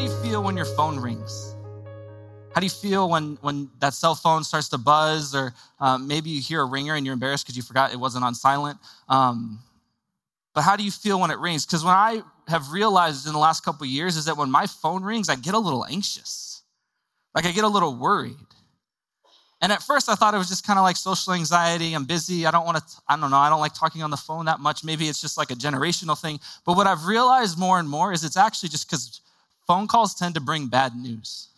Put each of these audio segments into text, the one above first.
do you feel when your phone rings? How do you feel when, when that cell phone starts to buzz, or um, maybe you hear a ringer and you're embarrassed because you forgot it wasn't on silent? Um, but how do you feel when it rings? Because when I have realized in the last couple years is that when my phone rings, I get a little anxious. Like I get a little worried. And at first I thought it was just kind of like social anxiety. I'm busy. I don't want to, I don't know. I don't like talking on the phone that much. Maybe it's just like a generational thing. But what I've realized more and more is it's actually just because phone calls tend to bring bad news.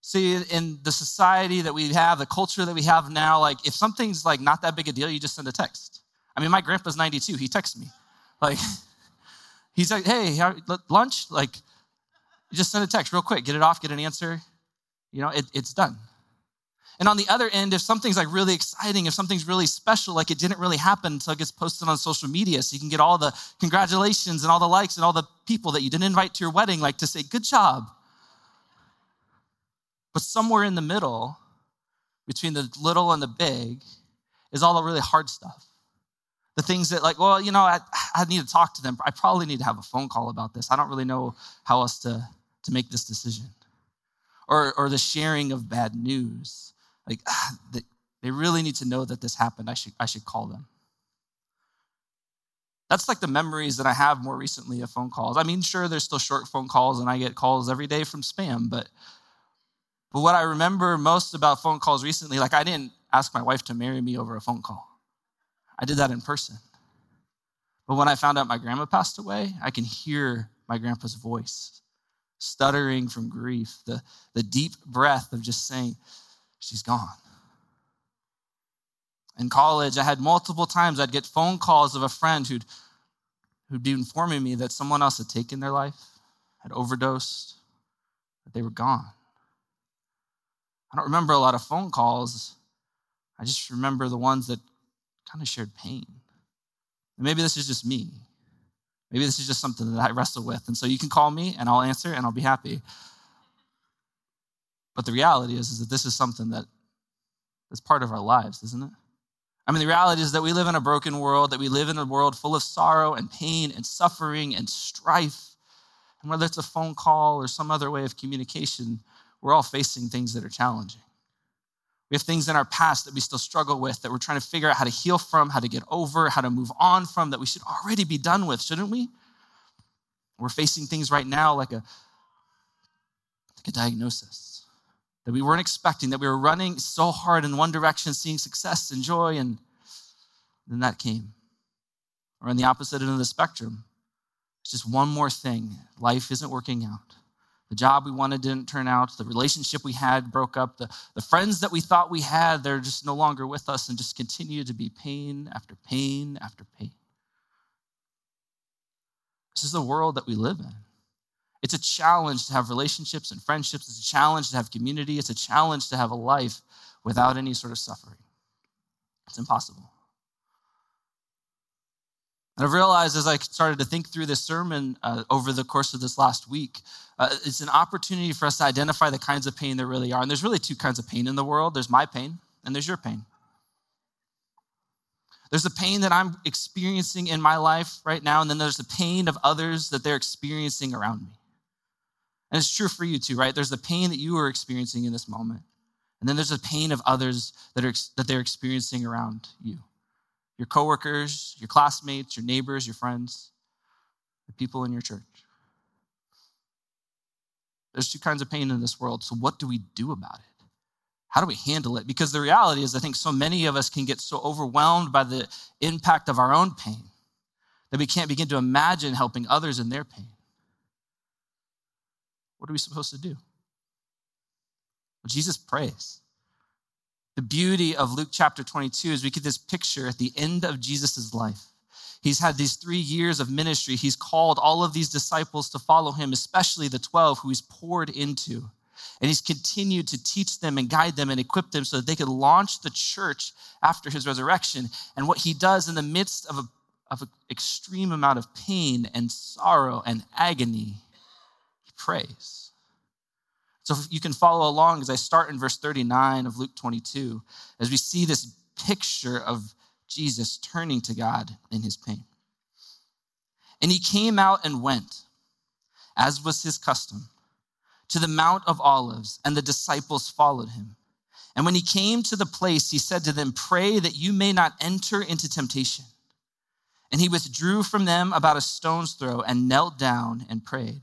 See, in the society that we have, the culture that we have now, like if something's like not that big a deal, you just send a text. I mean, my grandpa's 92. He texts me. Like, he's like, hey, lunch? Like, you just send a text real quick, get it off, get an answer. You know, it, it's done. And on the other end, if something's like really exciting, if something's really special, like it didn't really happen until it gets posted on social media, so you can get all the congratulations and all the likes and all the people that you didn't invite to your wedding, like to say, good job. But somewhere in the middle, between the little and the big, is all the really hard stuff. The things that, like, well, you know, I, I need to talk to them. I probably need to have a phone call about this. I don't really know how else to, to make this decision. Or, or the sharing of bad news like they really need to know that this happened. I should, I should call them. That's like the memories that I have more recently of phone calls. I mean, sure, there's still short phone calls, and I get calls every day from spam, but but what I remember most about phone calls recently, like I didn't ask my wife to marry me over a phone call. I did that in person. But when I found out my grandma passed away, I can hear my grandpa's voice, stuttering from grief, the, the deep breath of just saying, she's gone. In college, I had multiple times I'd get phone calls of a friend who'd, who'd be informing me that someone else had taken their life, had overdosed, that they were gone. I don't remember a lot of phone calls. I just remember the ones that kind of shared pain. And maybe this is just me. Maybe this is just something that I wrestle with. And so you can call me and I'll answer and I'll be happy. But the reality is, is that this is something that is part of our lives, isn't it? I mean, the reality is that we live in a broken world, that we live in a world full of sorrow and pain and suffering and strife. And whether it's a phone call or some other way of communication, we're all facing things that are challenging. We have things in our past that we still struggle with, that we're trying to figure out how to heal from, how to get over, how to move on from, that we should already be done with, shouldn't we? We're facing things right now like a, like a diagnosis that we weren't expecting, that we were running so hard in one direction, seeing success and joy, and then that came. Or on the opposite end of the spectrum, it's just one more thing. Life isn't working out. The job we wanted didn't turn out. The relationship we had broke up. The, the friends that we thought we had, they're just no longer with us and just continue to be pain after pain after pain. This is the world that we live in. It's a challenge to have relationships and friendships. It's a challenge to have community. It's a challenge to have a life without any sort of suffering. It's impossible. And I've realized as I started to think through this sermon uh, over the course of this last week, uh, it's an opportunity for us to identify the kinds of pain there really are. And there's really two kinds of pain in the world there's my pain, and there's your pain. There's the pain that I'm experiencing in my life right now, and then there's the pain of others that they're experiencing around me. And it's true for you too, right? There's the pain that you are experiencing in this moment. And then there's the pain of others that, are, that they're experiencing around you your coworkers, your classmates, your neighbors, your friends, the people in your church. There's two kinds of pain in this world. So, what do we do about it? How do we handle it? Because the reality is, I think so many of us can get so overwhelmed by the impact of our own pain that we can't begin to imagine helping others in their pain. What are we supposed to do? Well, Jesus prays. The beauty of Luke chapter 22 is we get this picture at the end of Jesus' life. He's had these three years of ministry. He's called all of these disciples to follow him, especially the 12 who he's poured into. And he's continued to teach them and guide them and equip them so that they could launch the church after his resurrection. And what he does in the midst of, a, of an extreme amount of pain and sorrow and agony prays. So you can follow along as I start in verse 39 of Luke 22, as we see this picture of Jesus turning to God in his pain. And he came out and went as was his custom, to the Mount of Olives, and the disciples followed him. And when he came to the place, he said to them, Pray that you may not enter into temptation. And he withdrew from them about a stone's throw and knelt down and prayed,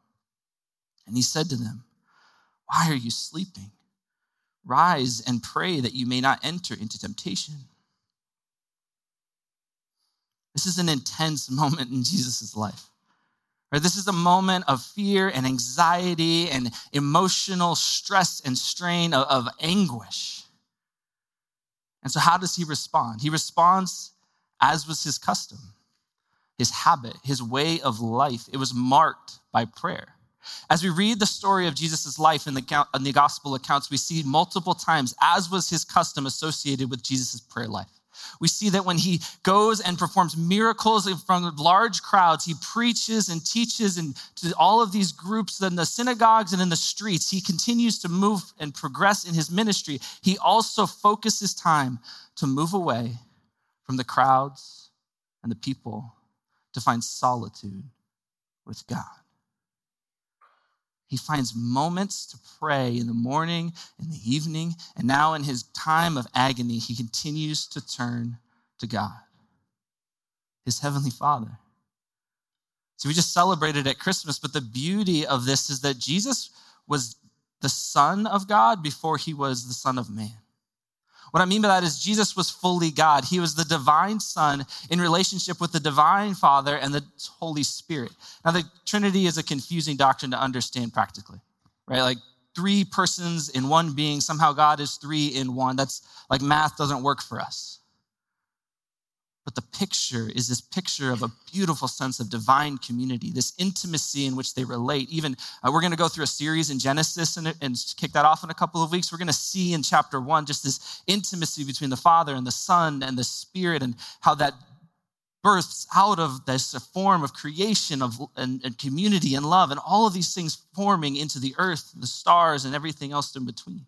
And he said to them, Why are you sleeping? Rise and pray that you may not enter into temptation. This is an intense moment in Jesus' life. Right? This is a moment of fear and anxiety and emotional stress and strain of, of anguish. And so, how does he respond? He responds as was his custom, his habit, his way of life. It was marked by prayer. As we read the story of Jesus' life in the, in the gospel accounts, we see multiple times, as was his custom, associated with Jesus' prayer life. We see that when he goes and performs miracles in front of large crowds, he preaches and teaches and to all of these groups in the synagogues and in the streets. He continues to move and progress in his ministry. He also focuses time to move away from the crowds and the people to find solitude with God. He finds moments to pray in the morning, in the evening, and now in his time of agony, he continues to turn to God, his heavenly Father. So we just celebrated at Christmas, but the beauty of this is that Jesus was the Son of God before he was the Son of Man. What I mean by that is Jesus was fully God. He was the divine Son in relationship with the divine Father and the Holy Spirit. Now, the Trinity is a confusing doctrine to understand practically, right? Like three persons in one being, somehow God is three in one. That's like math doesn't work for us. But the picture is this picture of a beautiful sense of divine community, this intimacy in which they relate. Even uh, we're going to go through a series in Genesis and, and kick that off in a couple of weeks. We're going to see in chapter one just this intimacy between the Father and the Son and the Spirit and how that births out of this form of creation of and, and community and love and all of these things forming into the earth, the stars, and everything else in between.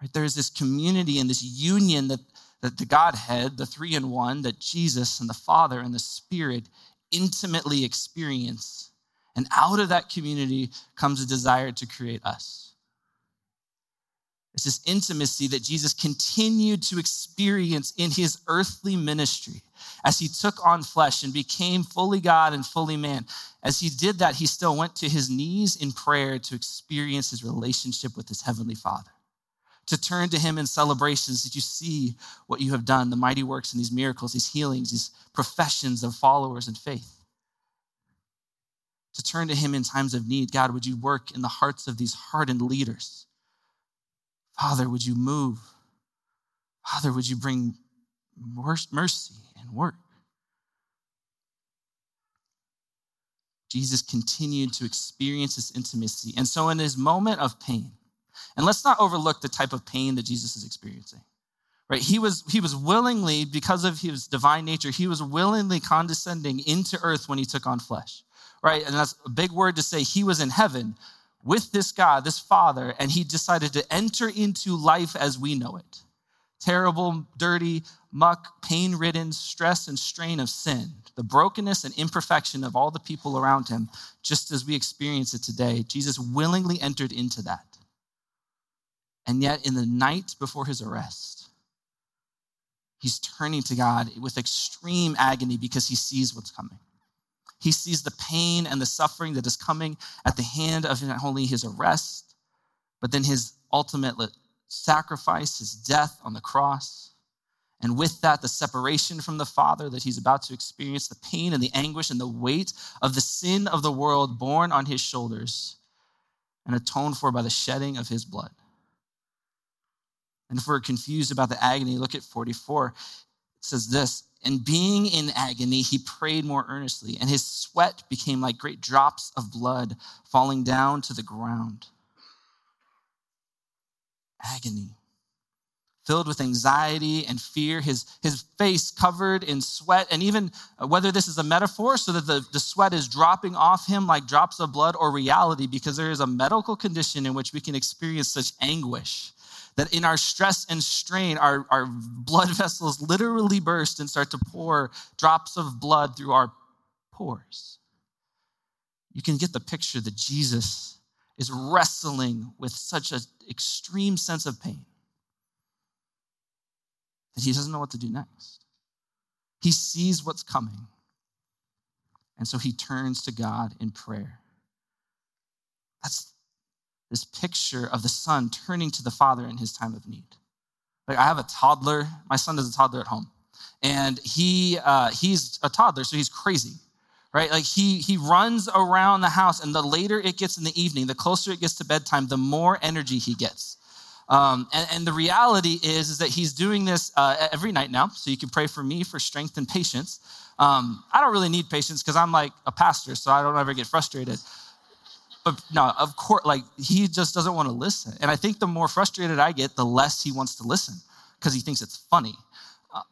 Right? There is this community and this union that that the Godhead, the three in one, that Jesus and the Father and the Spirit intimately experience. And out of that community comes a desire to create us. It's this intimacy that Jesus continued to experience in his earthly ministry as he took on flesh and became fully God and fully man. As he did that, he still went to his knees in prayer to experience his relationship with his heavenly Father to turn to him in celebrations. Did you see what you have done, the mighty works and these miracles, these healings, these professions of followers and faith? To turn to him in times of need. God, would you work in the hearts of these hardened leaders? Father, would you move? Father, would you bring mercy and work? Jesus continued to experience this intimacy. And so, in his moment of pain, and let's not overlook the type of pain that Jesus is experiencing. Right? He was he was willingly because of his divine nature, he was willingly condescending into earth when he took on flesh. Right? And that's a big word to say he was in heaven with this God, this Father, and he decided to enter into life as we know it. Terrible, dirty, muck, pain ridden, stress and strain of sin, the brokenness and imperfection of all the people around him, just as we experience it today. Jesus willingly entered into that. And yet, in the night before his arrest, he's turning to God with extreme agony because he sees what's coming. He sees the pain and the suffering that is coming at the hand of not only his arrest, but then his ultimate sacrifice, his death on the cross. And with that, the separation from the Father that he's about to experience, the pain and the anguish and the weight of the sin of the world borne on his shoulders and atoned for by the shedding of his blood. And if we're confused about the agony, look at 44. It says this and being in agony, he prayed more earnestly, and his sweat became like great drops of blood falling down to the ground. Agony. Filled with anxiety and fear, his, his face covered in sweat, and even uh, whether this is a metaphor so that the, the sweat is dropping off him like drops of blood, or reality, because there is a medical condition in which we can experience such anguish that in our stress and strain, our, our blood vessels literally burst and start to pour drops of blood through our pores. You can get the picture that Jesus is wrestling with such an extreme sense of pain that he doesn't know what to do next. He sees what's coming. And so he turns to God in prayer. That's this picture of the son turning to the father in his time of need. Like I have a toddler. My son is a toddler at home, and he uh, he's a toddler, so he's crazy, right? Like he he runs around the house, and the later it gets in the evening, the closer it gets to bedtime, the more energy he gets. Um, and, and, the reality is, is that he's doing this uh, every night now. So you can pray for me for strength and patience. Um, I don't really need patience because I'm like a pastor, so I don't ever get frustrated but no, of course, like he just doesn't want to listen. And I think the more frustrated I get, the less he wants to listen because he thinks it's funny. Uh,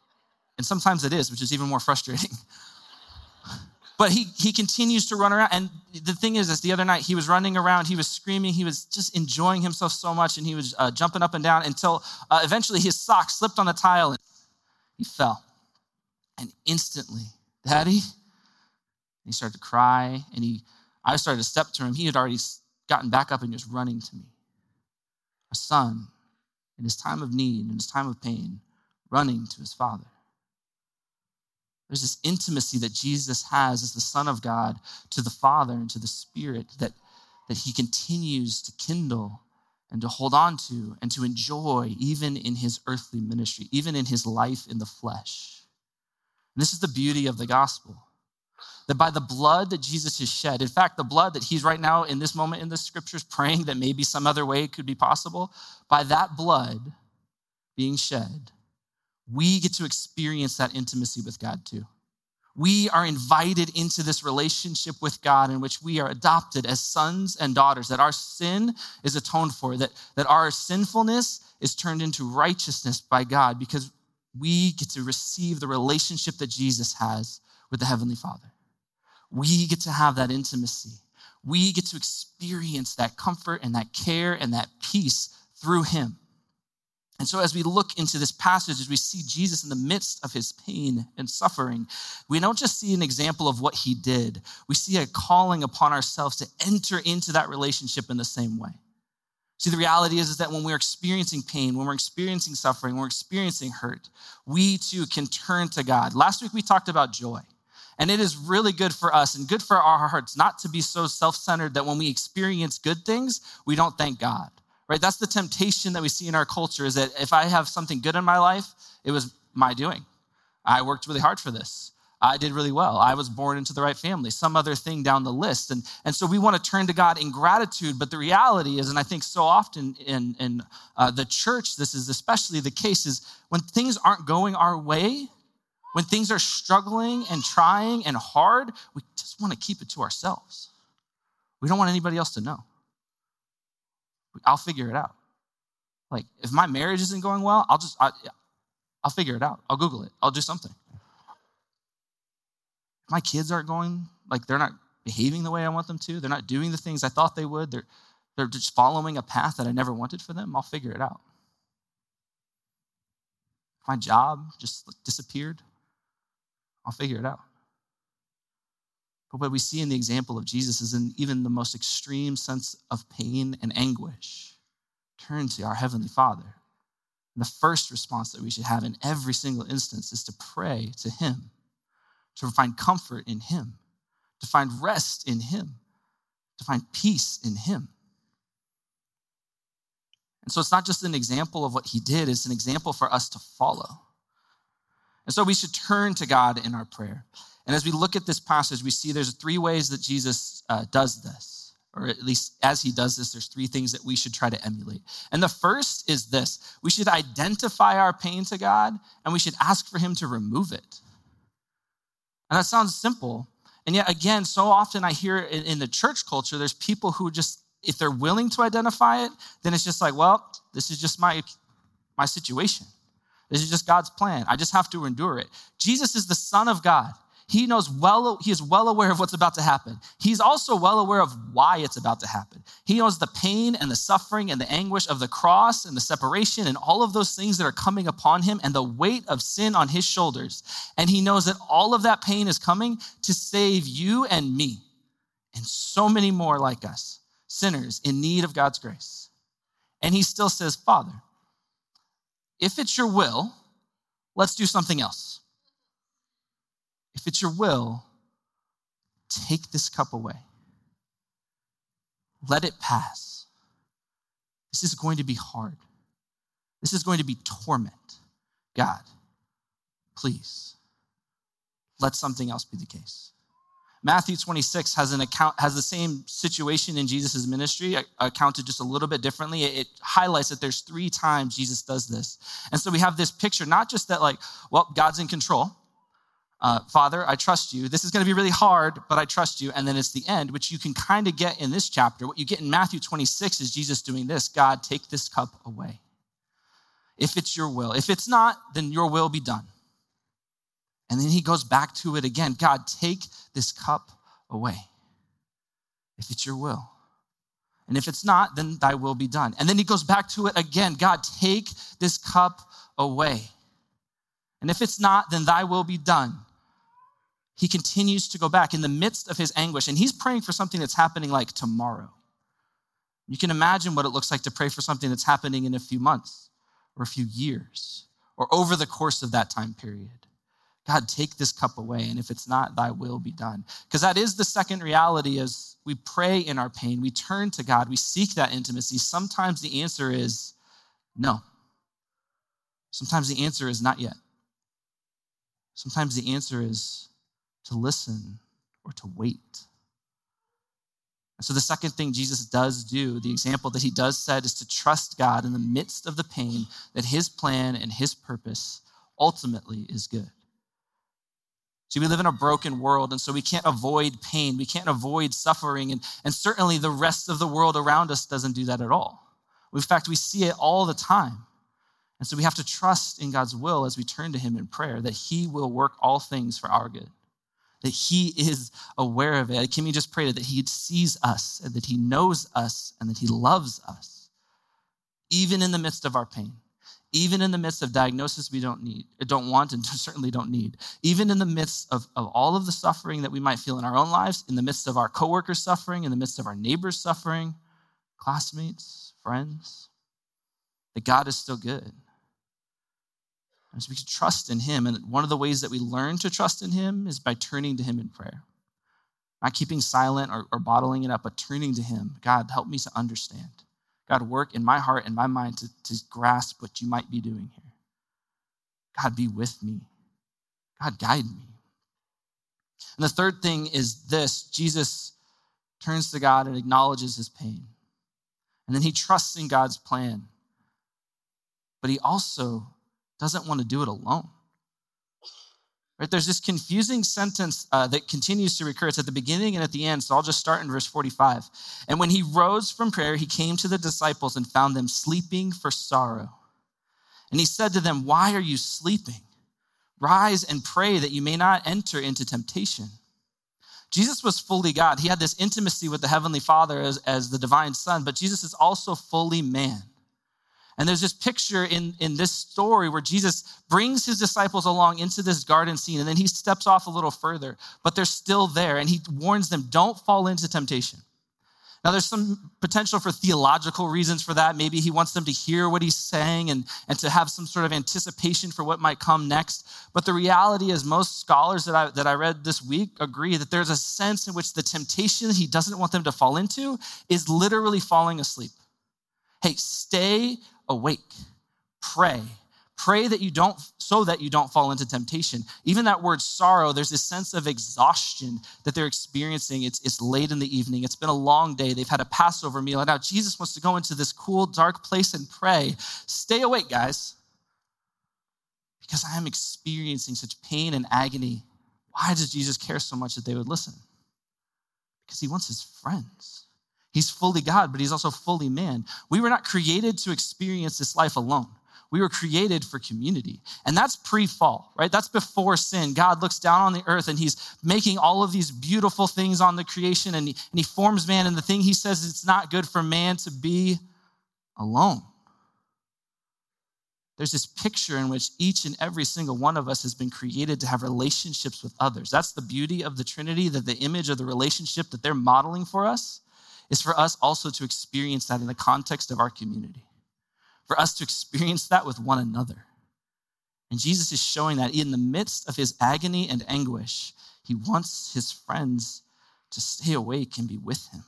and sometimes it is, which is even more frustrating. but he he continues to run around. And the thing is, is the other night he was running around, he was screaming, he was just enjoying himself so much, and he was uh, jumping up and down until uh, eventually his sock slipped on the tile and he fell. And instantly, Daddy, he started to cry, and he I started to step to him. He had already gotten back up and was running to me. A son in his time of need, in his time of pain, running to his father. There's this intimacy that Jesus has as the Son of God to the Father and to the Spirit that, that he continues to kindle and to hold on to and to enjoy even in his earthly ministry, even in his life in the flesh. And this is the beauty of the gospel that by the blood that Jesus has shed, in fact, the blood that he's right now in this moment in the scriptures praying that maybe some other way could be possible, by that blood being shed, we get to experience that intimacy with God too. We are invited into this relationship with God in which we are adopted as sons and daughters, that our sin is atoned for, that, that our sinfulness is turned into righteousness by God because we get to receive the relationship that Jesus has with the Heavenly Father. We get to have that intimacy. We get to experience that comfort and that care and that peace through Him. And so, as we look into this passage, as we see Jesus in the midst of his pain and suffering, we don't just see an example of what he did, we see a calling upon ourselves to enter into that relationship in the same way. See, the reality is, is that when we're experiencing pain, when we're experiencing suffering, when we're experiencing hurt, we too can turn to God. Last week we talked about joy. And it is really good for us and good for our hearts not to be so self centered that when we experience good things, we don't thank God, right? That's the temptation that we see in our culture is that if I have something good in my life, it was my doing. I worked really hard for this. I did really well. I was born into the right family, some other thing down the list. And, and so we want to turn to God in gratitude. But the reality is, and I think so often in, in uh, the church, this is especially the case, is when things aren't going our way, when things are struggling and trying and hard, we just want to keep it to ourselves. We don't want anybody else to know. I'll figure it out. Like, if my marriage isn't going well, I'll just, I, will figure it out. I'll Google it. I'll do something. If my kids aren't going, like, they're not behaving the way I want them to, they're not doing the things I thought they would, they're, they're just following a path that I never wanted for them, I'll figure it out. My job just disappeared, I'll figure it out. But what we see in the example of Jesus is in even the most extreme sense of pain and anguish, turn to our Heavenly Father. And the first response that we should have in every single instance is to pray to Him, to find comfort in Him, to find rest in Him, to find peace in Him. And so it's not just an example of what He did, it's an example for us to follow. And so we should turn to God in our prayer. And as we look at this passage, we see there's three ways that Jesus uh, does this, or at least as he does this, there's three things that we should try to emulate. And the first is this we should identify our pain to God and we should ask for him to remove it. And that sounds simple. And yet, again, so often I hear in, in the church culture, there's people who just, if they're willing to identify it, then it's just like, well, this is just my, my situation. This is just God's plan. I just have to endure it. Jesus is the Son of God. He knows well, he is well aware of what's about to happen. He's also well aware of why it's about to happen. He knows the pain and the suffering and the anguish of the cross and the separation and all of those things that are coming upon him and the weight of sin on his shoulders. And he knows that all of that pain is coming to save you and me and so many more like us, sinners in need of God's grace. And he still says, Father, if it's your will, let's do something else. If it's your will, take this cup away. Let it pass. This is going to be hard. This is going to be torment. God, please, let something else be the case. Matthew 26 has an account has the same situation in Jesus' ministry, accounted just a little bit differently. It highlights that there's three times Jesus does this. And so we have this picture, not just that, like, well, God's in control uh, Father, I trust you. This is going to be really hard, but I trust you. And then it's the end, which you can kind of get in this chapter. What you get in Matthew 26 is Jesus doing this God, take this cup away. If it's your will. If it's not, then your will be done. And then he goes back to it again God, take this cup away. If it's your will. And if it's not, then thy will be done. And then he goes back to it again God, take this cup away. And if it's not, then thy will be done he continues to go back in the midst of his anguish, and he's praying for something that's happening like tomorrow. You can imagine what it looks like to pray for something that's happening in a few months or a few years or over the course of that time period. God, take this cup away, and if it's not, thy will be done. Because that is the second reality as we pray in our pain, we turn to God, we seek that intimacy. Sometimes the answer is no. Sometimes the answer is not yet. Sometimes the answer is to listen or to wait. And so, the second thing Jesus does do, the example that he does set, is to trust God in the midst of the pain that his plan and his purpose ultimately is good. See, we live in a broken world, and so we can't avoid pain. We can't avoid suffering, and, and certainly the rest of the world around us doesn't do that at all. In fact, we see it all the time. And so we have to trust in God's will as we turn to Him in prayer that He will work all things for our good that he is aware of it. Kimmy just prayed that he sees us and that he knows us and that he loves us, even in the midst of our pain, even in the midst of diagnosis we don't need, don't want, and certainly don't need, even in the midst of, of all of the suffering that we might feel in our own lives, in the midst of our coworkers' suffering, in the midst of our neighbors' suffering, classmates, friends, that God is still good as we can trust in Him. And one of the ways that we learn to trust in Him is by turning to Him in prayer. Not keeping silent or, or bottling it up, but turning to Him. God, help me to understand. God, work in my heart and my mind to, to grasp what you might be doing here. God, be with me. God, guide me. And the third thing is this Jesus turns to God and acknowledges his pain. And then he trusts in God's plan. But he also doesn't want to do it alone. Right? There's this confusing sentence uh, that continues to recur. It's at the beginning and at the end, so I'll just start in verse 45. And when he rose from prayer, he came to the disciples and found them sleeping for sorrow. And he said to them, Why are you sleeping? Rise and pray that you may not enter into temptation. Jesus was fully God. He had this intimacy with the Heavenly Father as, as the divine Son, but Jesus is also fully man. And there's this picture in, in this story where Jesus brings his disciples along into this garden scene and then he steps off a little further, but they're still there and he warns them, don't fall into temptation. Now, there's some potential for theological reasons for that. Maybe he wants them to hear what he's saying and, and to have some sort of anticipation for what might come next. But the reality is, most scholars that I, that I read this week agree that there's a sense in which the temptation he doesn't want them to fall into is literally falling asleep. Hey, stay awake, pray, Pray that you don't, so that you don't fall into temptation. Even that word sorrow, there's this sense of exhaustion that they're experiencing. It's, it's late in the evening. It's been a long day. They've had a Passover meal. And now Jesus wants to go into this cool, dark place and pray. Stay awake, guys, because I am experiencing such pain and agony. Why does Jesus care so much that they would listen? Because he wants his friends. He's fully God, but he's also fully man. We were not created to experience this life alone. We were created for community. And that's pre fall, right? That's before sin. God looks down on the earth and he's making all of these beautiful things on the creation and he, and he forms man. And the thing he says it's not good for man to be alone. There's this picture in which each and every single one of us has been created to have relationships with others. That's the beauty of the Trinity, that the image of the relationship that they're modeling for us is for us also to experience that in the context of our community for us to experience that with one another. And Jesus is showing that in the midst of his agony and anguish, he wants his friends to stay awake and be with him.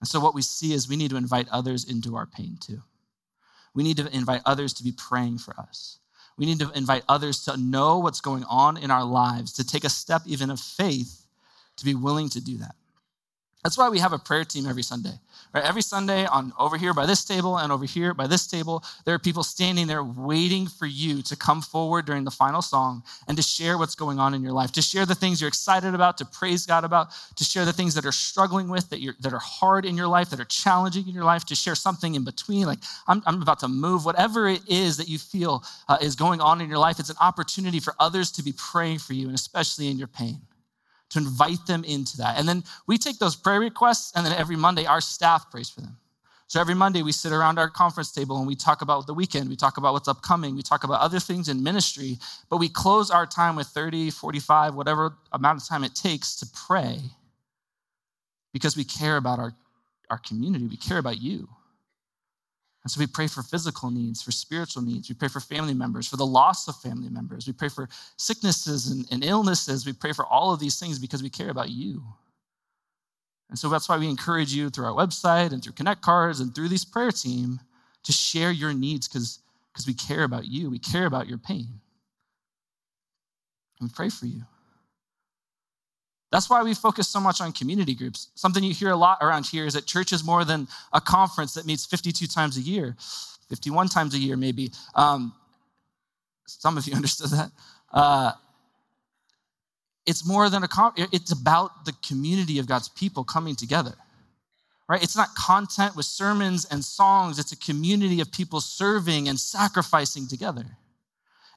And so, what we see is we need to invite others into our pain too. We need to invite others to be praying for us. We need to invite others to know what's going on in our lives, to take a step even of faith to be willing to do that. That's why we have a prayer team every Sunday. Right? Every Sunday on over here by this table and over here by this table, there are people standing there waiting for you to come forward during the final song and to share what's going on in your life, to share the things you're excited about, to praise God about, to share the things that are struggling with, that, you're, that are hard in your life, that are challenging in your life, to share something in between, like I'm, I'm about to move, whatever it is that you feel uh, is going on in your life, it's an opportunity for others to be praying for you, and especially in your pain to invite them into that. And then we take those prayer requests, and then every Monday, our staff prays for them. So every Monday, we sit around our conference table and we talk about the weekend, we talk about what's upcoming, we talk about other things in ministry, but we close our time with 30, 45, whatever amount of time it takes to pray because we care about our, our community, we care about you. And so we pray for physical needs, for spiritual needs. We pray for family members, for the loss of family members. We pray for sicknesses and, and, illnesses. We pray for all of these things because we care about you. And so that's why we encourage you through our website and through Connect Cards and through this prayer team to share your needs because we care about you. We care about your pain. And we pray for you. That's why we focus so much on community groups. Something you hear a lot around here is that church is more than a conference that meets 52 times a year, 51 times a year, maybe. Um, some of you understood that. Uh, it's more than a conference, it's about the community of God's people coming together. Right? It's not content with sermons and songs, it's a community of people serving and sacrificing together.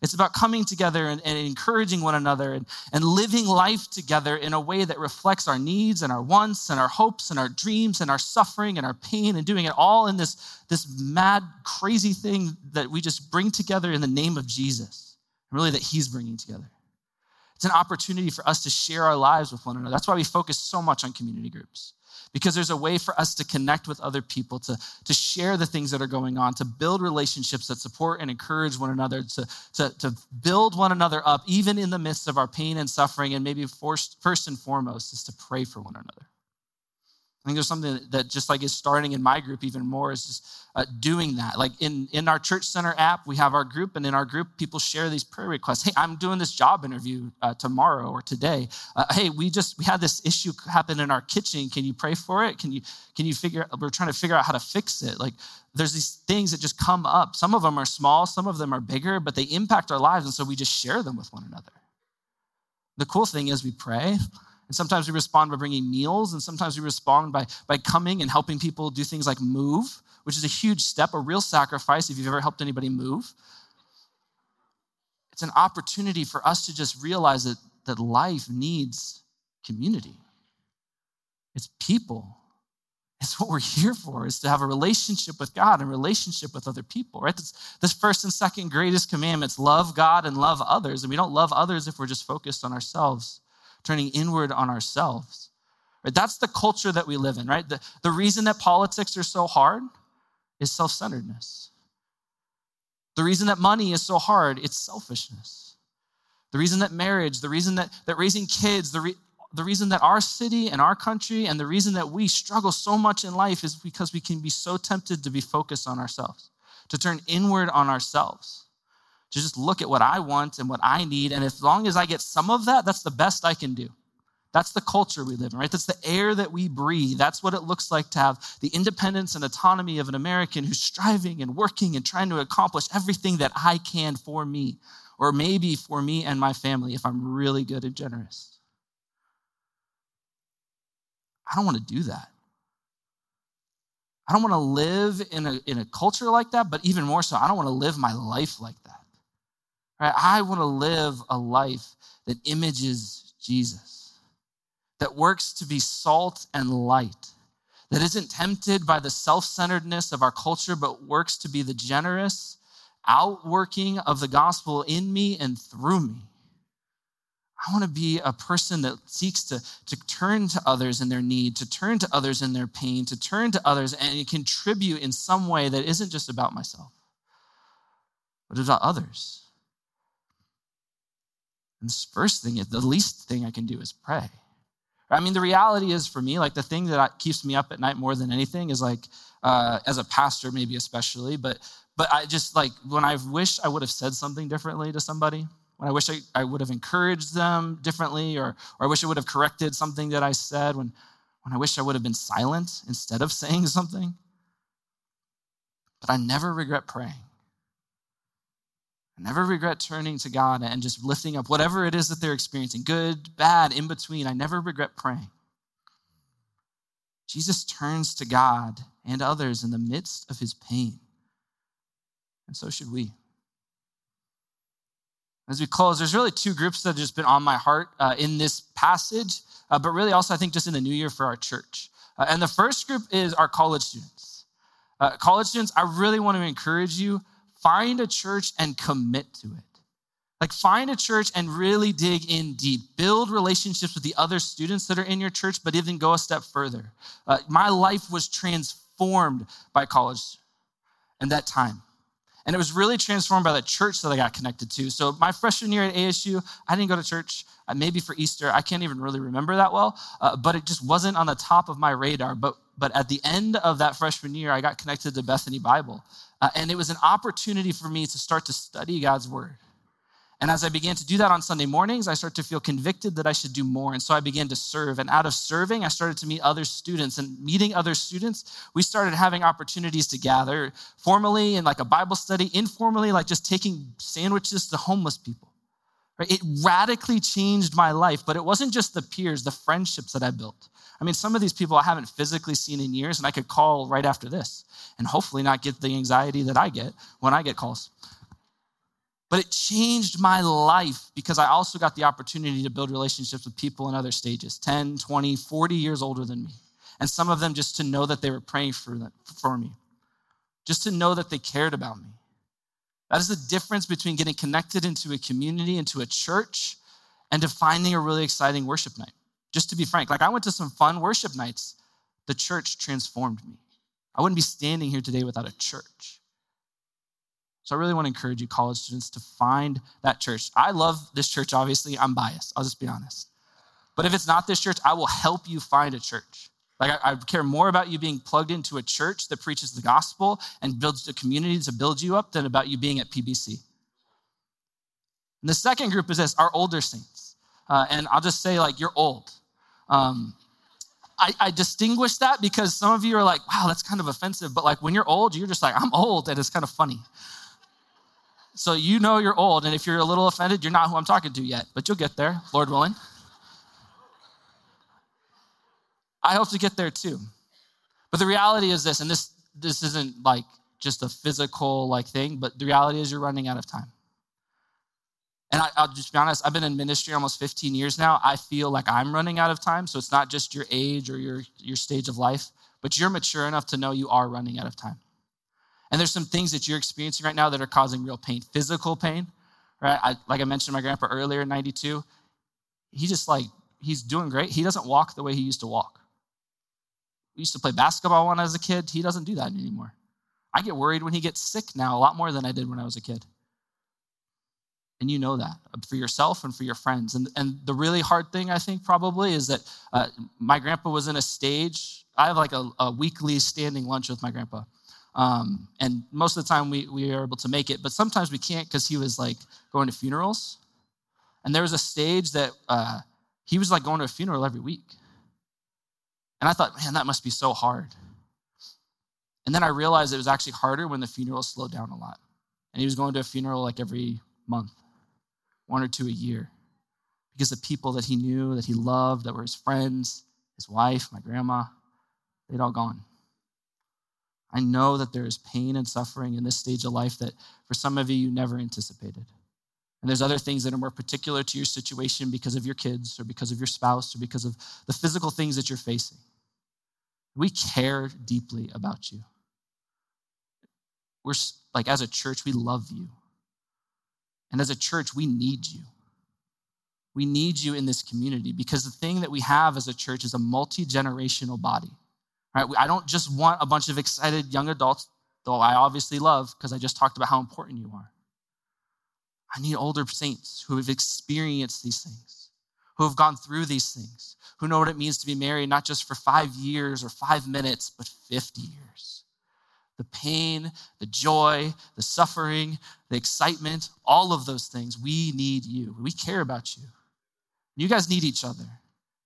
It's about coming together and, and, encouraging one another and, and living life together in a way that reflects our needs and our wants and our hopes and our dreams and our suffering and our pain and doing it all in this, this mad, crazy thing that we just bring together in the name of Jesus, really that He's bringing together. It's an opportunity for us to share our lives with one another. That's why we focus so much on community groups because there's a way for us to connect with other people, to, to share the things that are going on, to build relationships that support and encourage one another, to, to, to build one another up, even in the midst of our pain and suffering. And maybe first, first and foremost is to pray for one another. I think there's something that just like is starting in my group even more is just uh, doing that. Like in, in our Church Center app, we have our group, and in our group, people share these prayer requests. Hey, I'm doing this job interview uh, tomorrow or today. Uh, hey, we just we had this issue happen in our kitchen. Can you pray for it? Can you can you figure? We're trying to figure out how to fix it. Like there's these things that just come up. Some of them are small, some of them are bigger, but they impact our lives, and so we just share them with one another. The cool thing is we pray and sometimes we respond by bringing meals, and sometimes we respond by, by coming and helping people do things like move, which is a huge step, a real sacrifice if you've ever helped anybody move. It's an opportunity for us to just realize that, that life needs community. It's people. It's what we're here for, is to have a relationship with God and relationship with other people, right? This, this first and second greatest commandments love God and love others. And we don't love others if we're just focused on ourselves turning inward on ourselves. Right? That's the culture that we live in, right? The, the reason that politics are so hard is self centeredness. The reason that money is so hard, it's selfishness. The reason that marriage, the reason that, that raising kids, the, re, the reason that our city and our country, and the reason that we struggle so much in life is because we can be so tempted to be focused on ourselves, to turn inward on ourselves. To just look at what I want and what I need. And as long as I get some of that, that's the best I can do. That's the culture we live in, right? That's the air that we breathe. That's what it looks like to have the independence and autonomy of an American who's striving and working and trying to accomplish everything that I can for me, or maybe for me and my family if I'm really good and generous. I don't want to do that. I don't want to live in a, in a culture like that, but even more so, I don't want to live my life like that. Right? I want to live a life that images Jesus, that works to be salt and light, that isn't tempted by the self centeredness of our culture, but works to be the generous outworking of the gospel in me and through me. I want to be a person that seeks to, to turn to others in their need, to turn to others in their pain, to turn to others and contribute in some way that isn't just about myself, but about others. And this first thing the least thing I can do is pray. I mean, the reality is for me, like the thing that keeps me up at night more than anything is like, uh, as a pastor, maybe especially, but but I just like when I wish I would have said something differently to somebody, when I wish I, I would have encouraged them differently, or, or I wish I would have corrected something that I said, when, when I wish I would have been silent instead of saying something. But I never regret praying. I never regret turning to God and just lifting up whatever it is that they're experiencing, good, bad, in between. I never regret praying. Jesus turns to God and others in the midst of his pain. And so should we. As we close, there's really two groups that have just been on my heart uh, in this passage, uh, but really also, I think, just in the new year for our church. Uh, and the first group is our college students. Uh, college students, I really want to encourage you find a church and commit to it. Like, find a church and really dig in deep. Build relationships with the other students that are in your church, but even go a step further. Uh, my life was transformed by college and that time. And it was really transformed by the church that I got connected to. So my freshman year at ASU, I didn't go to church. Uh, maybe for Easter, I can't even really remember that well, uh, but it just wasn't on the top of my radar. But but at the end of that freshman year, I got connected to Bethany Bible, uh, and it was an opportunity for me to start to study God's Word. And as I began to do that on Sunday mornings, I started to feel convicted that I should do more. And so I began to serve. And out of serving, I started to meet other students. And meeting other students, we started having opportunities to gather formally in like a Bible study, informally, like just taking sandwiches to homeless people. It radically changed my life, but it wasn't just the peers, the friendships that I built. I mean, some of these people I haven't physically seen in years, and I could call right after this and hopefully not get the anxiety that I get when I get calls. But it changed my life because I also got the opportunity to build relationships with people in other stages 10, 20, 40 years older than me. And some of them just to know that they were praying for, them, for me, just to know that they cared about me. That is the difference between getting connected into a community, into a church, and to finding a really exciting worship night. Just to be frank, like I went to some fun worship nights. The church transformed me. I wouldn't be standing here today without a church. So I really want to encourage you, college students, to find that church. I love this church, obviously. I'm biased. I'll just be honest. But if it's not this church, I will help you find a church. Like, I, I care more about you being plugged into a church that preaches the gospel and builds a community to build you up than about you being at PBC. And the second group is this our older saints. Uh, and I'll just say, like, you're old. Um, I, I, distinguish that because some of you are like, wow, that's kind of offensive. But like when you're old, you're just like, I'm old, and it's kind of funny. So you know you're old, and if you're a little offended, you're not who I'm talking to yet, but you'll get there, Lord willing. I hope to get there too. But the reality is this, and this this isn't like just a physical like thing, but the reality is you're running out of time. And I, will just be honest, I've been in ministry almost 15 years now. I feel like I'm running out of time. So it's not just your age or your, your stage of life, but you're mature enough to know you are running out of time. And there's some things that you're experiencing right now that are causing real pain, physical pain, right? I, like I mentioned, my grandpa earlier, 92, he just like, he's doing great. He doesn't walk the way he used to walk. We used to play basketball when I was a kid. He doesn't do that anymore. I get worried when he gets sick now a lot more than I did when I was a kid. And you know that uh, for yourself and for your friends. And, and the really hard thing, I think, probably, is that uh, my grandpa was in a stage. I have like a, a weekly standing lunch with my grandpa. Um, and most of the time we, we are able to make it, but sometimes we can't because he was like going to funerals. And there was a stage that uh, he was like going to a funeral every week. And I thought, man, that must be so hard. And then I realized it was actually harder when the funeral slowed down a lot. And he was going to a funeral like every month, one or two a year, because the people that he knew, that he loved, that were his friends, his wife, my grandma, they'd all gone. I know that there is pain and suffering in this stage of life that for some of you, you never anticipated. And there's other things that are more particular to your situation because of your kids or because of your spouse or because of the physical things that you're facing. We care deeply about you. We're like, as a church, we love you. And as a church, we need you. We need you in this community because the thing that we have as a church is a multi generational body. Right? I don't just want a bunch of excited young adults, though I obviously love because I just talked about how important you are. I need older saints who have experienced these things, who have gone through these things, who know what it means to be married not just for five years or five minutes, but 50 years. The pain, the joy, the suffering, the excitement, all of those things. We need you. We care about you. You guys need each other.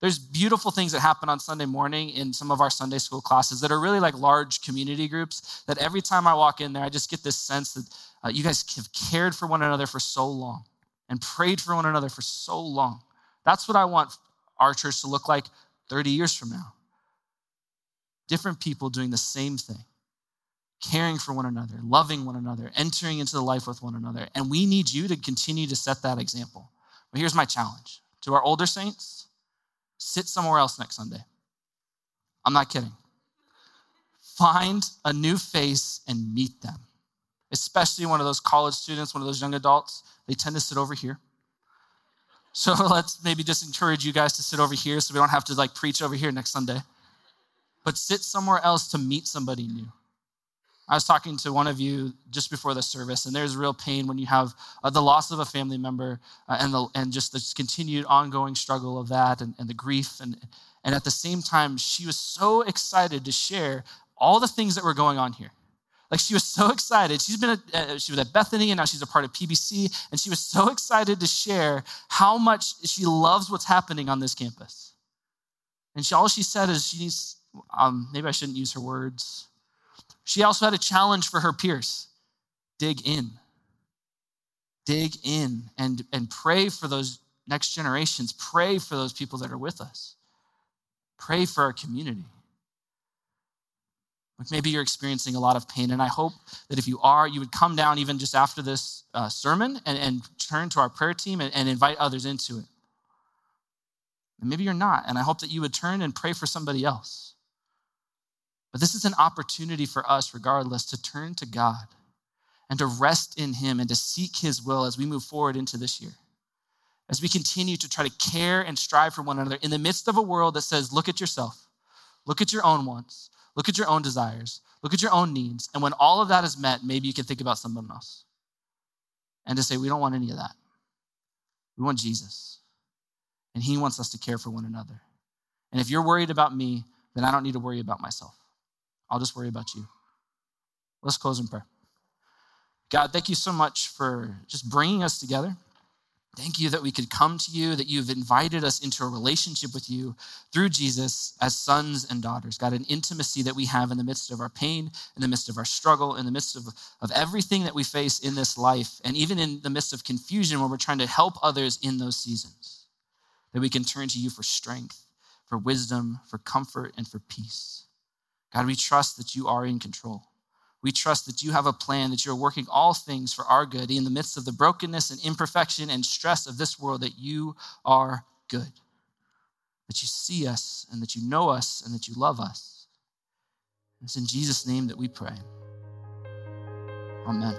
There's beautiful things that happen on Sunday morning in some of our Sunday school classes that are really like large community groups. That every time I walk in there, I just get this sense that uh, you guys have cared for one another for so long and prayed for one another for so long. That's what I want our church to look like 30 years from now. Different people doing the same thing, caring for one another, loving one another, entering into the life with one another. And we need you to continue to set that example. But here's my challenge to our older saints sit somewhere else next Sunday. I'm not kidding. Find a new face and meet them, especially one of those college students, one of those young adults. They tend to sit over here. So let's maybe just encourage you guys to sit over here so we don't have to like preach over here next Sunday. But sit somewhere else to meet somebody new. I was talking to one of you just before the service, and there's real pain when you have uh, the loss of a family member uh, and, the, and just the continued ongoing struggle of that and, and the grief. And, and at the same time, she was so excited to share all the things that were going on here. Like she was so excited. She's been at, uh, she was at Bethany and now she's a part of PBC, and she was so excited to share how much she loves what's happening on this campus. And she, all she said is she needs. Um, maybe I shouldn't use her words. She also had a challenge for her peers dig in. Dig in and, and pray for those next generations. Pray for those people that are with us. Pray for our community. Like Maybe you're experiencing a lot of pain, and I hope that if you are, you would come down even just after this uh, sermon and, and turn to our prayer team and, and invite others into it. And maybe you're not, and I hope that you would turn and pray for somebody else. But this is an opportunity for us, regardless, to turn to God and to rest in Him and to seek His will as we move forward into this year. As we continue to try to care and strive for one another in the midst of a world that says, look at yourself, look at your own wants, look at your own desires, look at your own needs. And when all of that is met, maybe you can think about someone else and to say, we don't want any of that. We want Jesus. And He wants us to care for one another. And if you're worried about me, then I don't need to worry about myself. I'll just worry about you. Let's close in prayer. God, thank you so much for just bringing us together. Thank you that we could come to you, that you've invited us into a relationship with you through Jesus as sons and daughters. God, an intimacy that we have in the midst of our pain, in the midst of our struggle, in the midst of, of everything that we face in this life, and even in the midst of confusion when we're trying to help others in those seasons. That we can turn to you for strength, for wisdom, for comfort, and for peace. God, we trust that you are in control. We trust that you have a plan, that you're working all things for our good in the midst of the brokenness and imperfection and stress of this world, that you are good, that you see us and that you know us and that you love us. It's in Jesus' name that we pray. Amen.